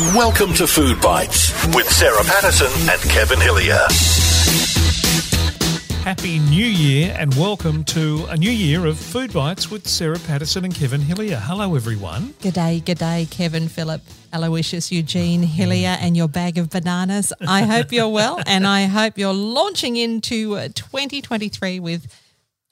Welcome to Food Bites with Sarah Patterson and Kevin Hillier. Happy New Year and welcome to a new year of Food Bites with Sarah Patterson and Kevin Hillier. Hello, everyone. G'day, g'day, Kevin, Philip, Aloysius, Eugene, Hillier, and your bag of bananas. I hope you're well, and I hope you're launching into uh, 2023 with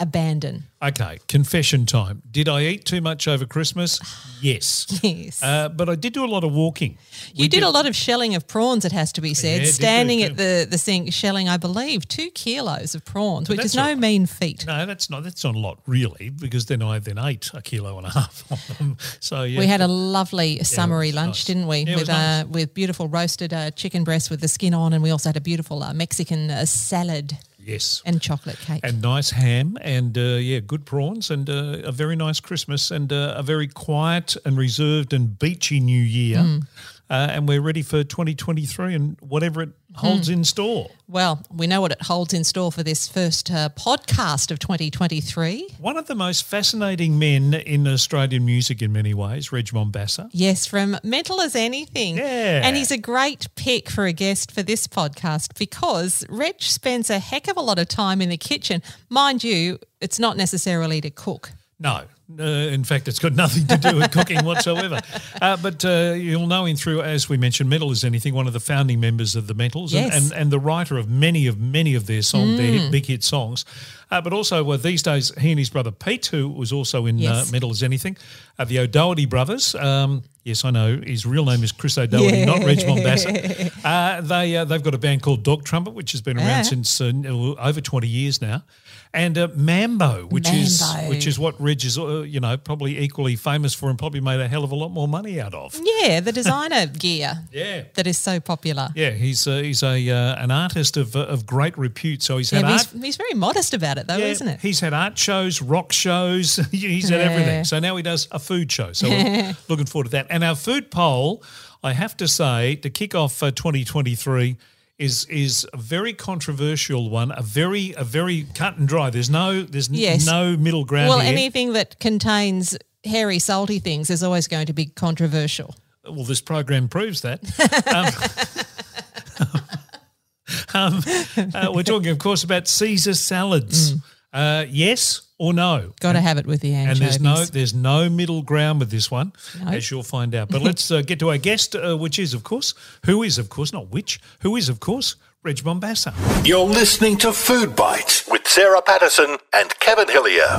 abandon. Okay, confession time. Did I eat too much over Christmas? Yes. Yes. Uh, but I did do a lot of walking. you We did, a lot of shelling of prawns, it has to be said. Yeah, Standing at the, the sink, shelling, I believe, two kilos of prawns, which is no mean feat. No, that's not. That's not a lot, really, because then I then ate a kilo and a half of them. So yeah, We had a lovely summery was lunch, nice. didn't we? Yeah, it with nice. uh, with beautiful roasted uh, chicken breast with the skin on, and we also had a beautiful uh, Mexican uh, salad yes. and chocolate cake. and nice ham and uh, yeah, good prawns and uh, a very nice Christmas and uh, a very quiet and reserved and beachy New Year. Mm. Uh, and we're ready for 2023 and whatever it Mm. holds in store. Well, we know what it holds in store for this first uh, podcast of 2023. One of the most fascinating men in Australian music in many ways, Reg Mombassa. Yes, from Mental as Anything. Yeah. And he's a great pick for a guest for this podcast because Reg spends a heck of a lot of time in the kitchen. Mind you, it's not necessarily to cook. No, uh, in fact, it's got nothing to do with cooking whatsoever. Uh, but uh, you'll know him through, as we mentioned, Mental as Anything, one of the founding members of the Mentals, and, Yes. Mm. and, and the writer of many of many of their songs, their hit, big hit songs. Uh, but also, uh, these days, he and his brother Pete, who was also in Yes. uh, Mental as Anything, uh, the O'Doherty brothers. Um, yes, I know his real name is Chris O'Doherty, not Reg Mombassa. Uh, they uh, they've got a band called Dog Trumpet, which has been around Yeah. since uh, over twenty years now. And uh, Mambo, which is which is what Reg is, uh, you know, probably equally famous for, and probably made a hell of a lot more money out of. Yeah, the designer gear Yeah. that is so popular. Yeah, he's uh, he's a uh, an artist of uh, of great repute. So he's had but art. he's, he's very modest about it, though, yeah, isn't it? He's had art shows, rock shows. he's had everything. So now he does a food show. So we're looking forward to that. And our food poll, I have to say, to kick off uh, 2023. Is is a very controversial one, a very a very cut and dry. There's no there's Yes. no middle ground Well, here. anything that contains hairy, salty things is always going to be controversial. Well, this program proves that. Um, um, uh, we're talking, of course, about Caesar salads. Uh, yes or no? Got to have it with the anchovies. And there's no there's no middle ground with this one, No. as you'll find out. But let's uh, get to our guest, uh, which is, of course, who is, of course, not which, who is, of course, Reg Mombassa. You're listening to Food Bites with Sarah Patterson and Kevin Hillier.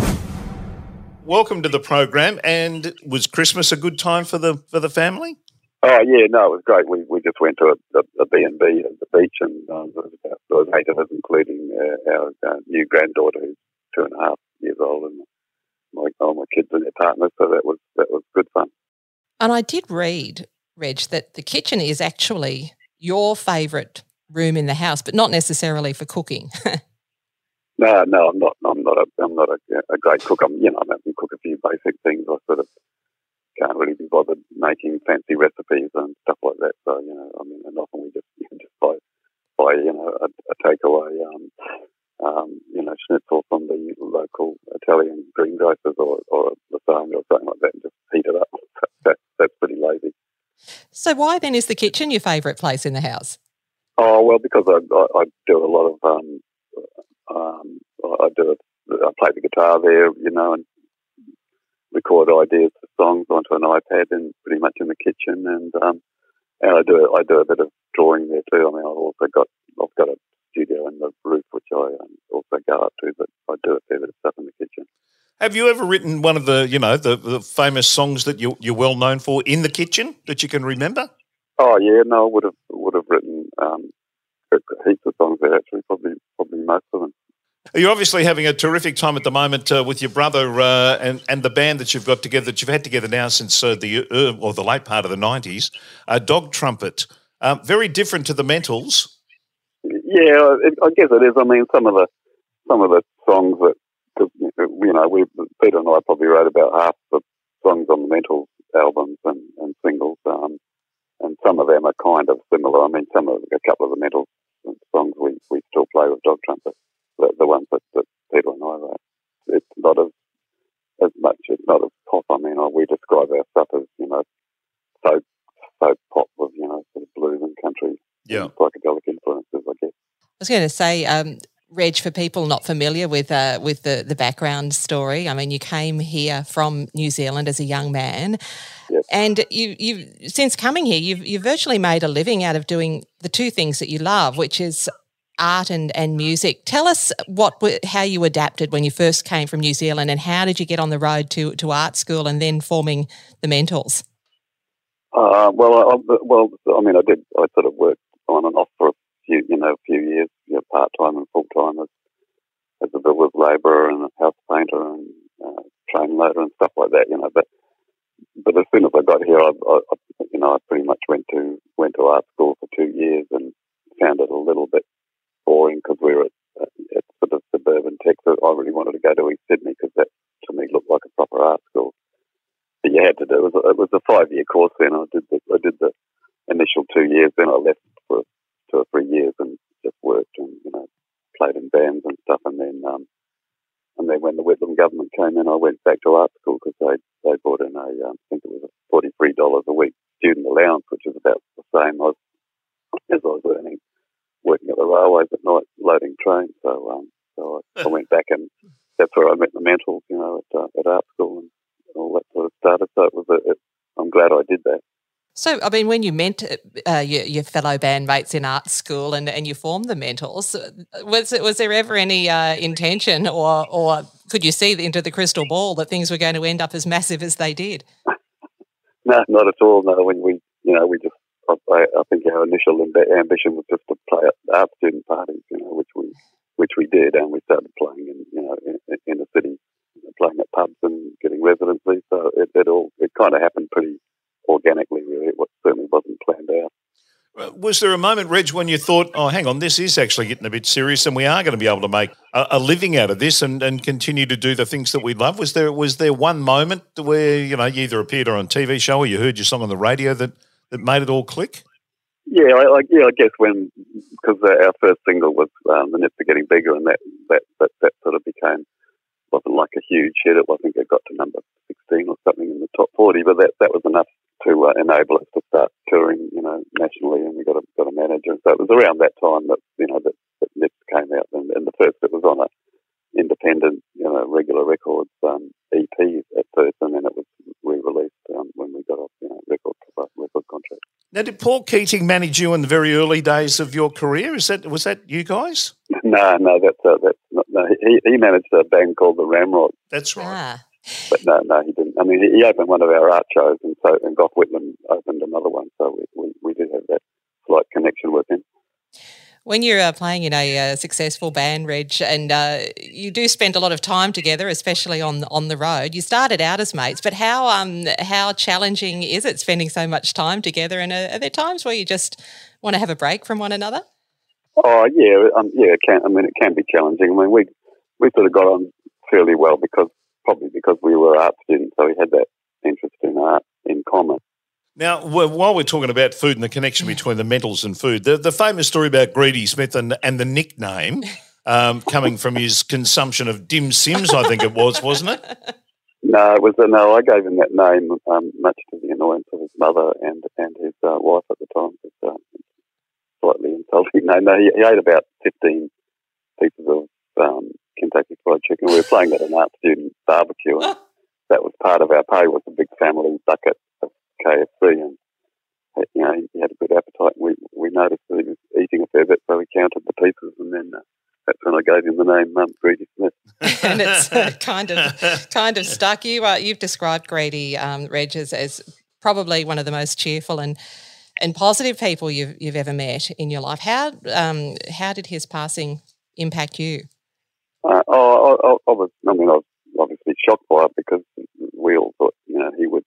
welcome to the program. And was Christmas a good time for the for the family? Oh yeah, no, it was great. We we just went to a, a, a B&B at the beach, and um, there was about there eight of us, including uh, our uh, new granddaughter, who's two and a half years old, and my all my kids and their partners. So that was that was good fun. And I did read, Reg, that the kitchen is actually your favourite room in the house, but not necessarily for cooking. No, no, I'm not. I'm not a. I'm not a, a great cook. I'm, you know, I can cook a few basic things. I sort of can't really be bothered making fancy recipes and stuff like that. So, you know, I mean, and often we just you know, just buy buy you know a, a takeaway, um, um, you know, schnitzel from the local Italian greengrocers or or lasagna or something like that, and just heat it up. That, that's pretty lazy. so why then is the kitchen your favourite place in the house? Oh well, because I I, I do a lot of um, um, I do it. I play the guitar there, you know, and record ideas for songs onto an iPad and pretty much in the kitchen, and um, and I do I do a bit of drawing there too. I mean, I've also got I've got a studio in the roof which I um, also go up to, but I do a fair bit of stuff in the kitchen. Have you ever written one of the you know the, the famous songs that you you're well known for in the kitchen that you can remember? Oh yeah, no, I would have would have written um, heaps of songs there. Actually, probably probably most of them. You're obviously having a terrific time at the moment uh, with your brother uh, and and the band that you've got together that you've had together now since uh, the uh, or the late part of the '90s. Uh, Dog Trumpet, um, very different to the Mentals. Yeah, I guess it is. I mean, some of the some of the songs that 'cause, you know, we Peter and I probably wrote about half the songs on the Mental albums and, and singles, um, and some of them are kind of similar. I mean, some of a couple of the Mental songs we, we still play with Dog Trumpet, was going to say, um, Reg, for people not familiar with uh, with the the background story, I mean, you came here from New Zealand as a young man, Yes. and you you since coming here, you've you've virtually made a living out of doing the two things that you love, which is art and, and music. Tell us what how you adapted when you first came from New Zealand, and how did you get on the road to to art school and then forming the Mentals? Uh, well, I, well, I mean, I did. I sort of worked on and off for a few, you know, a few years, you know, part time and full time as as a builder's labourer and a house painter and uh, train loader and stuff like that. You know, but but as soon as I got here, I, I, you know, I pretty much went to went to art school for two years and found it a little bit boring because we were at, at sort of suburban Texas. I really wanted to go to East Sydney because that to me looked like a proper art school. But you had to do it was a, it was a five year course. Then I did the I did the initial two years. Then I left two or three years and just worked and you know played in bands and stuff. And then um, and then when the Whitlam government came in, I went back to art school because they they brought in a um, I think it was a forty three dollars a week student allowance, which is about the same as as I was earning working at the railways at night loading trains. So um, so I, I went back and that's where I met the mentals, So, I mean, when you met uh, your, your fellow bandmates in art school and, and you formed the Mentals, uh, was was there ever any uh, intention, or or could you see into the crystal ball that things were going to end up as massive as they did? No, not at all. No, when we, you know, we just, I, I think our initial amb- ambition Was there a moment, Reg, when you thought, oh, hang on, this is actually getting a bit serious and we are going to be able to make a, a living out of this and, and continue to do the things that we love? Was there was there one moment where, you know, you either appeared on a TV show or you heard your song on the radio that, that made it all click? Yeah, I, I, yeah, I guess when because our first single was um, "The Nips Are Getting Bigger," and that, that that that sort of became wasn't like a huge hit. It wasn't it got to number sixteen or something in the top forty, but that that was enough to uh, enable us to start touring, you know, nationally, and we got a got a manager. So it was around that time that you know that, that Nips came out, and, and the first it was on a independent, you know, regular records um, EP at first, and then it was re-released um, when we got a you know record record contract. Now, did Paul Keating manage you in the very early days of your career? Is that was that you guys? No, no, that's uh, that's not, no. He he managed a band called the Ramrods, That's right. Ah, but no, no, he didn't. I mean, he, opened one of our art shows, and so and Gough Whitlam opened another one, so we, we, we did have that slight connection with him. when you're uh, playing in a uh, successful band, Reg, and uh, you do spend a lot of time together, especially on on the road. You started out as mates, but how um how challenging is it spending so much time together? And are, are there times where you just want to have a break from one another? Oh yeah, um, yeah. It can I mean it can be challenging. I mean we we sort of got on fairly well because probably because we were art students, so we had that interest in art in common. Now, while we're talking about food and the connection between the mentals and food, the, the famous story about Greedy Smith and, and the nickname um, coming from his consumption of dim sims, I think it was, wasn't it? No, it was uh, no. I gave him that name um, much to the annoyance of his mother and and his uh, wife at the time. It's uh, slightly insulting. No, no, he, he ate about fifteen pieces of um, Kentucky Fried Chicken. We were playing at an art student barbecue, and that was part of our pay. Was a big family bucket of KFC, and uh, you know he had a good appetite. And we we noticed that he was eating a fair bit, so we counted the pieces, and then. Uh, that's when I gave him the name um, Greedy Smith. and it's uh, kind of kind of stuck. You uh, you've described Greedy um, Reg as, as probably one of the most cheerful and and positive people you've you've ever met in your life. How um, how did his passing impact you? Uh, oh, I, I, was. I mean, I was obviously shocked by it because we all thought, you know, he would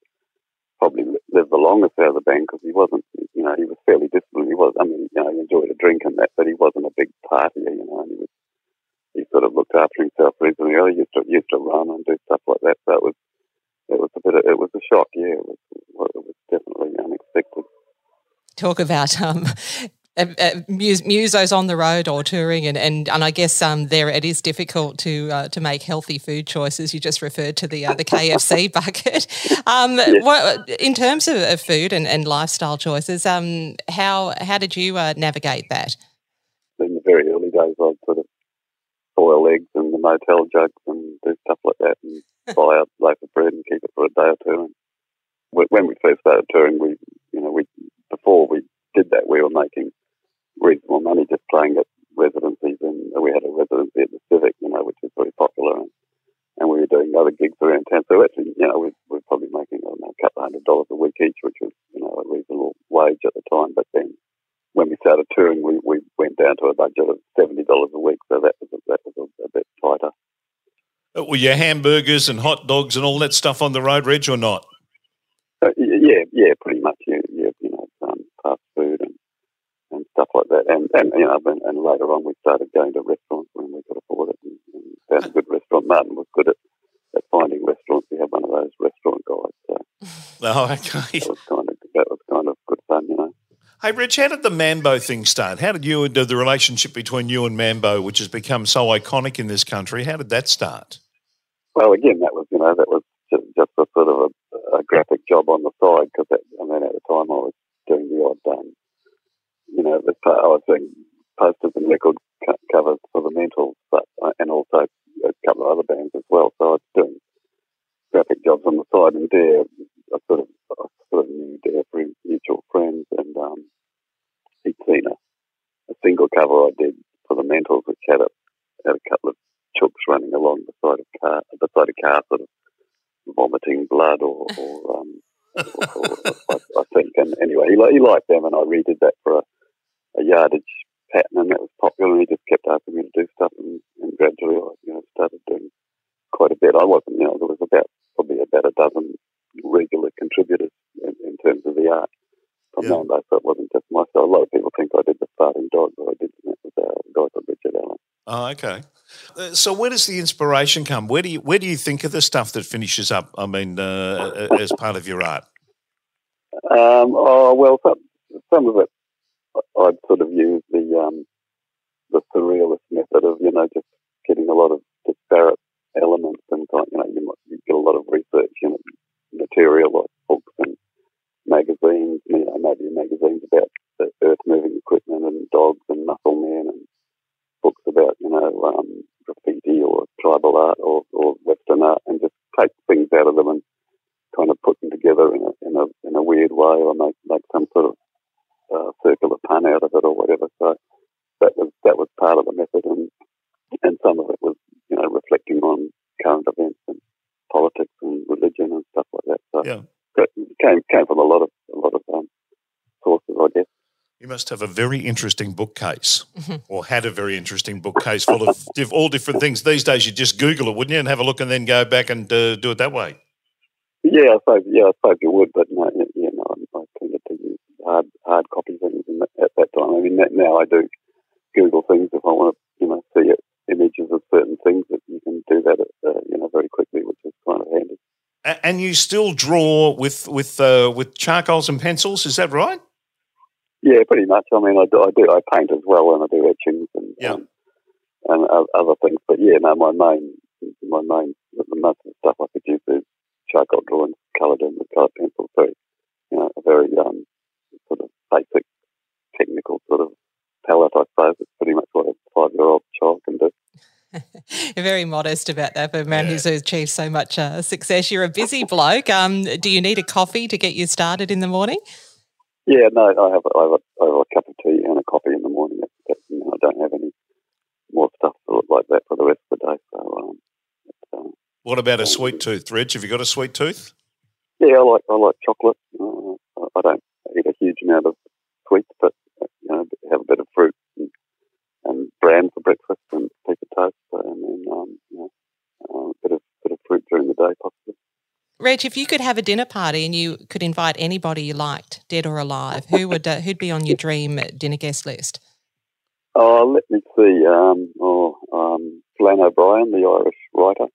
probably live the longest out of the band because he wasn't. You know, he was fairly disciplined. He was. I mean, you know, he enjoyed a drink and that, but he wasn't a big partier. You know, and he was. He sort of looked after himself reasonably. He used to used to run and do stuff like that. So it was. It was a bit. Of, it was a shock. Yeah, it was. It was definitely unexpected. Talk about um, musos on the road or touring, and and, and I guess um, there it is difficult to uh, to make healthy food choices. You just referred to the uh, the KFC bucket. Um, Yes. what, in terms of, of food and, and lifestyle choices, um, how how did you uh, navigate that? In the very early days, I'd sort of boil eggs in the motel jugs and do stuff like that, and buy a loaf of bread and keep it for a day or two. And when we first started touring, we, you know, we before we did that, we were making reasonable money just playing at residencies, and we had a residency at the Civic, you know, which is very popular, and, and we were doing other gigs around town. So actually, you know, we we were probably making I don't know, a couple of hundred dollars a week each, which was you know a reasonable wage at the time. But then when we started touring, we, we went down to a budget of seventy dollars a week, so that was a, that was a, a bit tighter. Uh, Were your hamburgers and hot dogs and all that stuff on the road, Reg, or not? Uh, yeah, yeah, pretty much. Like that. And, and you know, and, and later on, we started going to restaurants when we could afford it, and, and found a good restaurant. Martin was good at, at finding restaurants. We had one of those restaurant guides, so Oh, okay. that was kind of that was kind of good fun, you know. Hey, Rich, how did the Mambo thing start? How did you and uh, the relationship between you and Mambo, which has become so iconic in this country, how did that start? Well, again, that was you know that was just, just a sort of a, a graphic job on the side because I mean at the time I was doing the odd um, you know the, I was doing posters and record co- covers for the Mentals, but uh, and also a couple of other bands as well. So I was doing graphic jobs on the side, and Dare I sort of I sort of knew Dare through mutual friends, and um, he'd seen a, a single cover I did for the Mentals, which had a had a couple of chooks running along the side of car, the side of car, sort of vomiting blood or, or, um, or, or I, I think. And anyway, he, he liked them, and I redid that for a, a yardage pattern, and that was popular. And he just kept asking me to do stuff, and, and gradually, I you know started doing quite a bit. I wasn't, you know, there was about probably about a dozen regular contributors in, in terms of the art from Yeah. Mambo, so it wasn't just myself. A lot of people think I did the farting dog, but I did that with uh, a guy called Richard Allen. Oh, okay. Uh, so where does the inspiration come? Where do you where do you think of the stuff that finishes up? I mean, uh, as part of your art. Um, oh well, some, some of it I'd sort of use the um, the surrealist method of you know just getting a lot of disparate elements and kind you know you you get a lot of research know material like books and magazines you know maybe magazines about the earth moving must have a very interesting bookcase, or had a very interesting bookcase full of all different things. These days, you just Google it, wouldn't you, and have a look, and then go back and uh, do it that way. Yeah, I suppose yeah, I suppose you would, but no, you know, I, I tended to use hard hard copy things at that time. I mean, that, now I do Google things if I want to, you know, see it, images of certain things that you can do that, uh, you know, very quickly, which is kind of handy. And you still draw with with uh, with charcoals and pencils, is that right? Yeah, pretty much. I mean, I do, I do, I paint as well, and I do etchings and Yeah. um, and other things. But yeah, no, my main, my main, the most of the stuff I produce is charcoal drawings, coloured in with coloured pencils. So, you know, a very um, sort of basic, technical sort of palette, I suppose. It's pretty much what a five-year-old child can do. You're very modest about that but a man who's achieved so much uh, success. You're a busy bloke. Um, do you need a coffee to get you started in the morning? Yeah, no, I have, I have, a, I have a cup of tea and a coffee in the morning. That's, that's, you know, I don't have any more stuff to look like that for the rest of the day. So, um, it's, um, What about a sweet tooth, Reg? Have you got a sweet tooth? Yeah, I like I like chocolate. Reg, if you could have a dinner party and you could invite anybody you liked, dead or alive, who would uh, who'd be on your dream dinner guest list? Oh, let me see. Um, oh, um, Flann O'Brien, the Irish writer,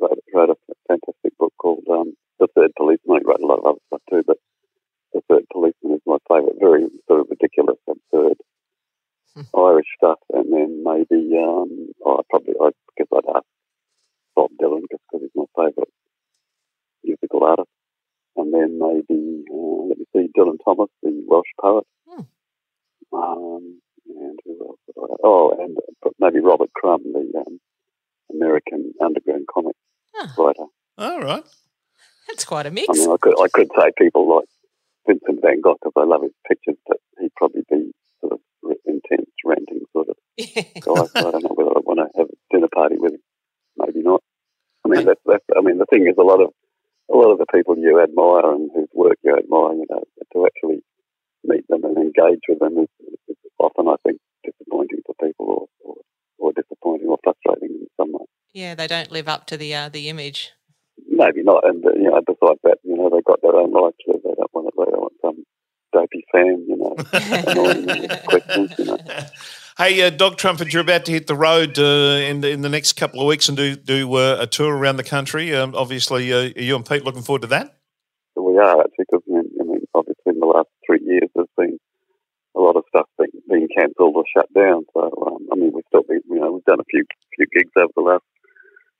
wrote, wrote a fantastic book called um, The Third Policeman. He wrote a lot of other stuff too, but The Third Policeman is my favourite. Very sort of ridiculous, absurd Irish stuff, and then maybe um, oh, probably I guess I'd ask Bob Dylan just because he's my favourite Dylan Thomas, the Welsh poet, Hmm. um, and who else? Would I, oh, and uh, maybe Robert Crumb, the um, American underground comic Ah. writer. All right. That's quite a mix. I mean, I could I could say people like Vincent Van Gogh because I love his pictures, but he'd probably be sort of intense, ranting sort of guy. so I don't know whether I want to have a dinner party with him. Maybe not. I mean, that's, that's I mean, the thing is, a lot of a lot of the people you admire and whose work you admire, you know, to actually meet them and engage with them is, is often, I think, disappointing for people or, or, or disappointing or frustrating in some way. Yeah, they don't live up to the uh, the image. Maybe not. And uh, you know, besides that, you know, they've got their own lives. So they don't want it. They don't want some dopey fan, you know, annoying questions. You know. Hey, uh, Dog Trumpet, you're about to hit the road uh, in the in the next couple of weeks and do do uh, a tour around the country. Um, obviously, uh, are you and Pete looking forward to that? We are actually because I mean, I mean, obviously in the last three years there's been a lot of stuff being, being cancelled or shut down. So um, I mean, we've still been, you know, we've done a few few gigs over the last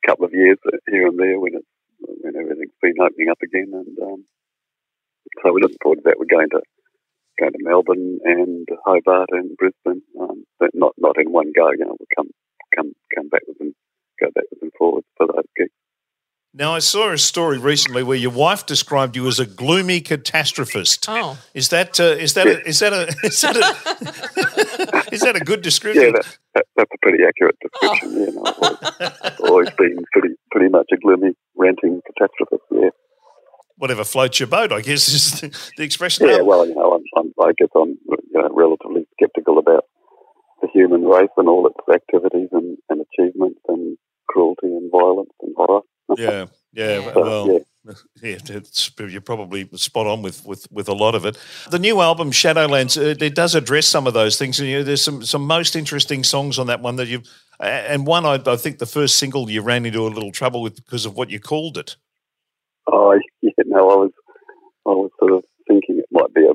couple of years here and there when it's when everything's been opening up again, and um, so we're looking forward to that. We're going to going to Melbourne and Hobart and Brisbane, um, but not not in one go. You know, we'll come come come back with them, go back with them forwards for those gigs. Now, I saw a story recently where your wife described you as a gloomy catastrophist. Oh, Is that uh, is that a, is that a is that a, is that a good Yeah, description? that, that, that's a pretty accurate description. Yeah, no, I've always, always been pretty pretty much a gloomy, ranting catastrophist. Yeah, Whatever floats your boat, I guess is the, the expression. yeah. Well, you know, I'm, I'm, I guess I'm you know, relatively sceptical about the human race and all its activities and, and achievements and cruelty and violence and horror. Yeah, yeah. Yeah. Well, yeah. Yeah, it's, you're probably spot on with, with, with a lot of it. The new album Shadowlands uh, it does address some of those things, and you know, there's some some most interesting songs on that one that you and one I, I think the first single you ran into a little trouble with because of what you called it. Oh, yeah, no, I was, I was sort of thinking it might be a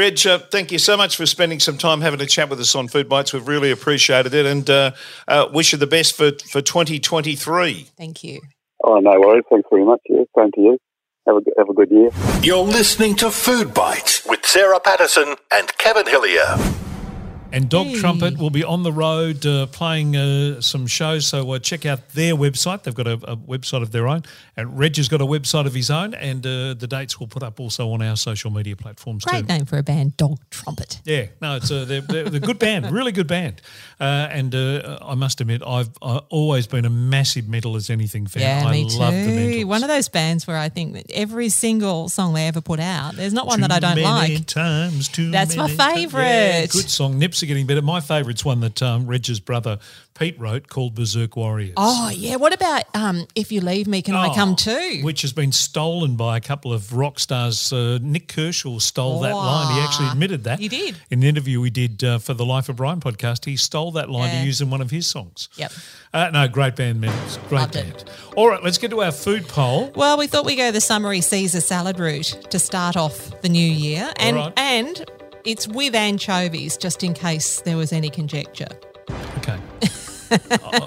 Reg, uh, thank you so much for spending some time having a chat with us on Food Bites. We've really appreciated it, and uh, uh, wish you the best for for 2023. thank you. Oh, no worries. Thanks very much. Yeah, same to you. Have a, have a good year. You're listening to Food Bites with Sarah Patterson and Kevin Hillier. And Dog Hey. Trumpet will be on the road uh, playing uh, some shows. So uh, check out their website. They've got a, a website of their own. And Reg has got a website of his own. And uh, the dates we'll put up also on our social media platforms Great too. name for a band, Dog Trumpet. Yeah, no, it's a they're, they're, they're good band, really good band. Uh, and uh, I must admit, I've, I've always been a massive Mental as Anything fan. Yeah, I me love the too. One of those bands where I think that every single song they ever put out, there's not one Too that I don't like. Times, too That's my favourite. Yeah, good song. Nips are getting better. My favourite's one that um, Reg's brother Pete wrote called Berserk Warriors. Oh yeah. What about um, if you leave me, can I come Oh, too? Which has been stolen by a couple of rock stars. Uh, Nik Kershaw stole that line. He actually admitted that. He did. In an interview we did uh, for the Life of Brian podcast, he stole that line Yeah. to use in one of his songs. Yep. Uh, no, great band, members. Great Loved it. band. All right, let's get to our food poll. Well, we thought we'd go the summery Caesar salad route to start off the new year, and right. and it's with anchovies, just in case there was any conjecture. Okay.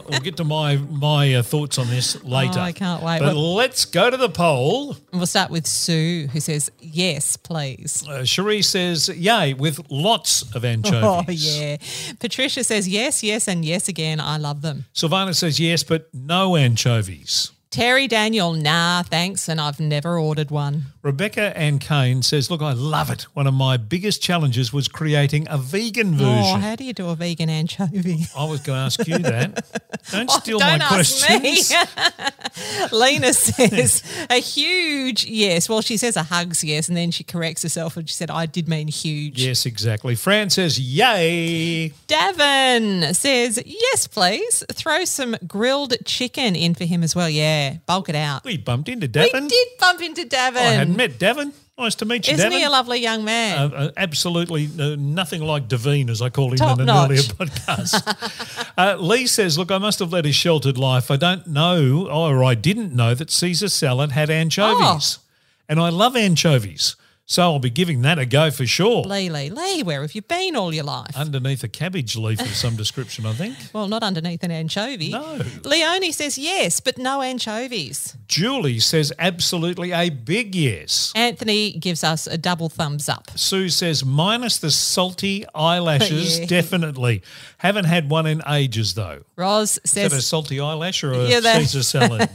We'll get to my my uh, thoughts on this later. Oh, I can't wait. But Well- let's go to the poll. We'll start with Sue, who says yes, please. Uh, Cherie says, yay, with lots of anchovies. Oh yeah. Patricia says yes, yes, and yes again. I love them. Sylvana says yes, but no anchovies. Terry Daniel, nah, thanks, and I've never ordered one. Rebecca Ann Kane says, Look, I love it. One of my biggest challenges was creating a vegan version. Oh, version. how do you do a vegan anchovy? I was going to ask you that. Don't oh, steal Oh, Don't my ask questions. me. Lena says a huge yes. Well, she says a hugs yes, and then she corrects herself and she said, I did mean huge. Yes, exactly. Fran says, Yay. Davin says, yes, please. Throw some grilled chicken in for him as well. Yeah, bulk it out. We bumped into Davin. We did bump into oh, Davin. Met Davin. Nice to meet you, Isn't Davin. he a lovely young man? Uh, uh, absolutely uh, nothing like Devine, as I called him Top in an notch. earlier podcast. uh, Lee says, Look, I must have led a sheltered life. I don't know, or I didn't know that Caesar salad had anchovies. Oh. And I love anchovies. So I'll be giving that a go for sure. Lee, Lee, Lee, where have you been all your life? Underneath a cabbage leaf of some description, I think. well, not underneath an anchovy. No. Leonie says yes, but no anchovies. Julie says, Absolutely a big yes. Anthony gives us a double thumbs up. Sue says, minus the salty eyelashes, Yeah. definitely. Haven't had one in ages, though. Roz Is that a says salty eyelash or a Yeah, Caesar salad?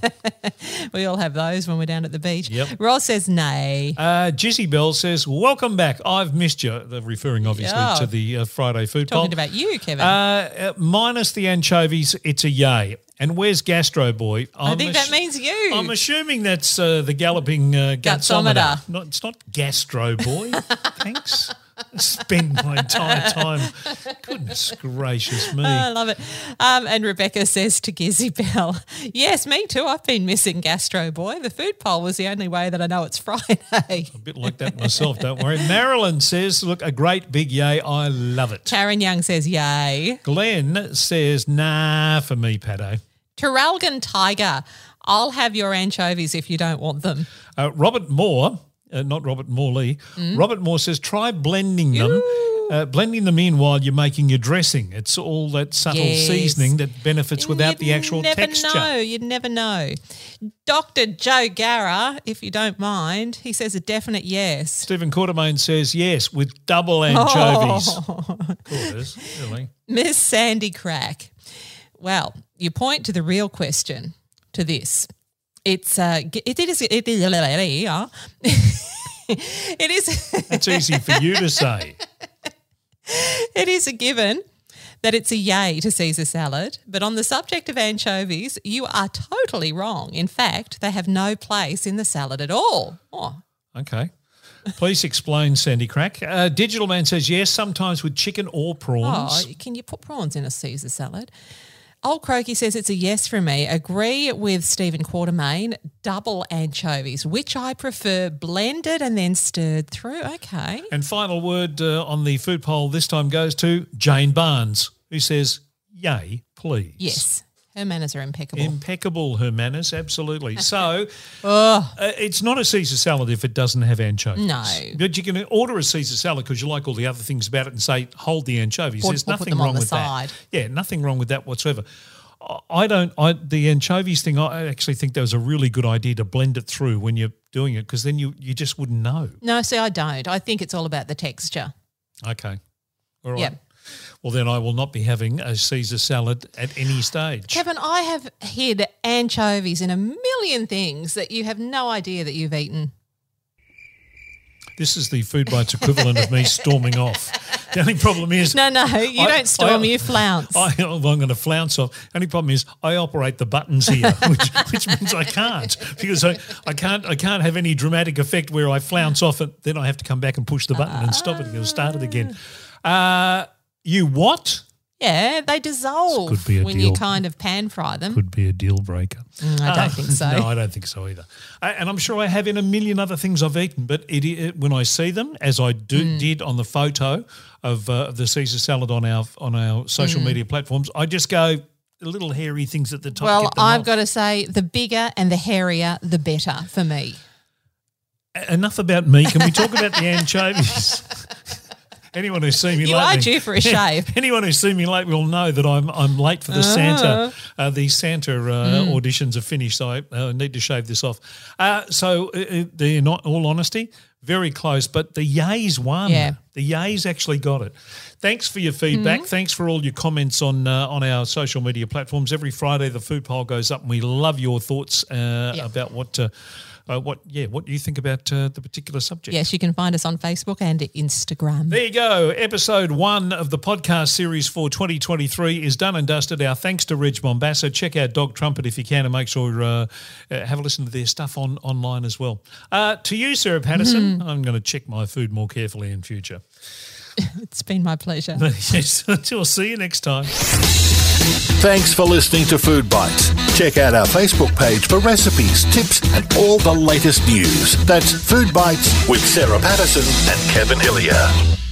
we all have those when we're down at the beach. Yep. Roz says nay. uh, Jizzy Bell says, welcome back. I've missed you. They're referring, obviously, to the uh, Friday food Talking poll. about you, Kevin. Uh, uh, minus the anchovies, it's a yay. And where's Gastro Boy? I I'm think ass- that means you. I'm assuming that's uh, the galloping uh, gutsometer. Gutsometer. Not, it's not Gastro Boy. Thanks. Spend my entire time. Goodness gracious me. I love it. Um, and Rebecca says to Gizzy Bell, Yes, me too. I've been missing Gastro Boy. The food poll was the only way that I know it's Friday. a bit like that myself, don't worry. Marilyn says, look, a great big yay. I love it. Karen Young says, Yay. Glenn says, nah, for me, Pato. Traralgon Tiger, I'll have your anchovies if you don't want them. Uh, Robert Moore, uh, not Robert Morley, Mm. Robert Moore says, try blending them. Uh, blending them in while you're making your dressing. It's all that subtle Yes. seasoning that benefits without the actual never texture. know. You'd never know. Dr. Joe Gara, if you don't mind, he says a definite yes. Stephen Quartermain says yes with double anchovies. Oh. Quarters, really. Miss Sandy Crack. Well, you point to the real question to this. It's uh, it is it is it is That's easy for you to say. it is a given that it's a yay to Caesar salad, but on the subject of anchovies, you are totally wrong. In fact, they have no place in the salad at all. Oh, Okay. Please explain, Sandy Crack. Uh, Digital Man says yes, sometimes with chicken or prawns. Oh, can you put prawns in a Caesar salad? Old Croaky says it's a yes from me. Agree with Stephen Quartermain. Double anchovies, which I prefer blended and then stirred through. Okay. And final word uh, on the food poll this time goes to Jane Barnes, who says, Yay, please. Yes. Her manners are impeccable. Impeccable, her manners, absolutely. So uh, it's not a Caesar salad if it doesn't have anchovies. No. But you can order a Caesar salad because you like all the other things about it and say, hold the anchovies. Or- There's or nothing wrong the with side. that. Yeah, nothing wrong with that whatsoever. I- don't, I, the anchovies thing, I actually think that was a really good idea to blend it through when you're doing it because then you, you just wouldn't know. no, see, I don't. I think it's all about the texture. Okay. All right. Yeah. Well, then I will not be having a Caesar salad at any stage. Kevin, I have hid anchovies in a million things that you have no idea that you've eaten. This is the Food Bites equivalent of me storming off. The only problem is, No, no, you I- don't storm, I- you flounce. I, I'm going to flounce off. Only problem is, I operate the buttons here, which, which means I can't because I, I can't I can't have any dramatic effect where I flounce off it. Then I have to come back and push the button and stop it and start it again. Uh, you what? yeah, they dissolve Could be a when you kind of pan fry them. Could be a deal breaker. Mm, I don't think so. No, I don't think so either. I, and I'm sure I have in a million other things I've eaten, but it, it, when I see them, as I do, Mm. did on the photo of uh, the Caesar salad on our on our social media platforms, I just go little hairy things at the top. Mm. Well, get them I've off. got to say, the bigger and the hairier, the better for me. enough about me. Can we talk about the anchovies? Anyone who's seen me You lately, are due for a shave. Anyone who's seen me late will know that I'm I'm late for the Santa. Uh, the Santa uh, Mm. auditions are finished, so I uh, need to shave this off. Uh, so, uh, uh, the, in all honesty, very close, but the Yays won. Yeah. The Yays actually got it. Thanks for your feedback. Mm-hmm. Thanks for all your comments on uh, on our social media platforms. Every Friday, the food poll goes up, and we love your thoughts uh, Yeah. about what. Uh, uh, what yeah what do you think about uh, the particular subject. Yes, you can find us on Facebook and Instagram. There you go. Episode one of the podcast series for 2023 is done and dusted. Our thanks to Reg Mombassa. Check out Dog Trumpet if you can and make sure uh, uh, have a listen to their stuff on online as well. Uh, to you, Sarah Patterson, I'm going to check my food more carefully in future. It's been my pleasure. yes, we'll see you next time. Thanks for listening to Food Bites. Check out our Facebook page for recipes, tips, and all the latest news. That's Food Bites with Sarah Patterson and Kevin Hillier.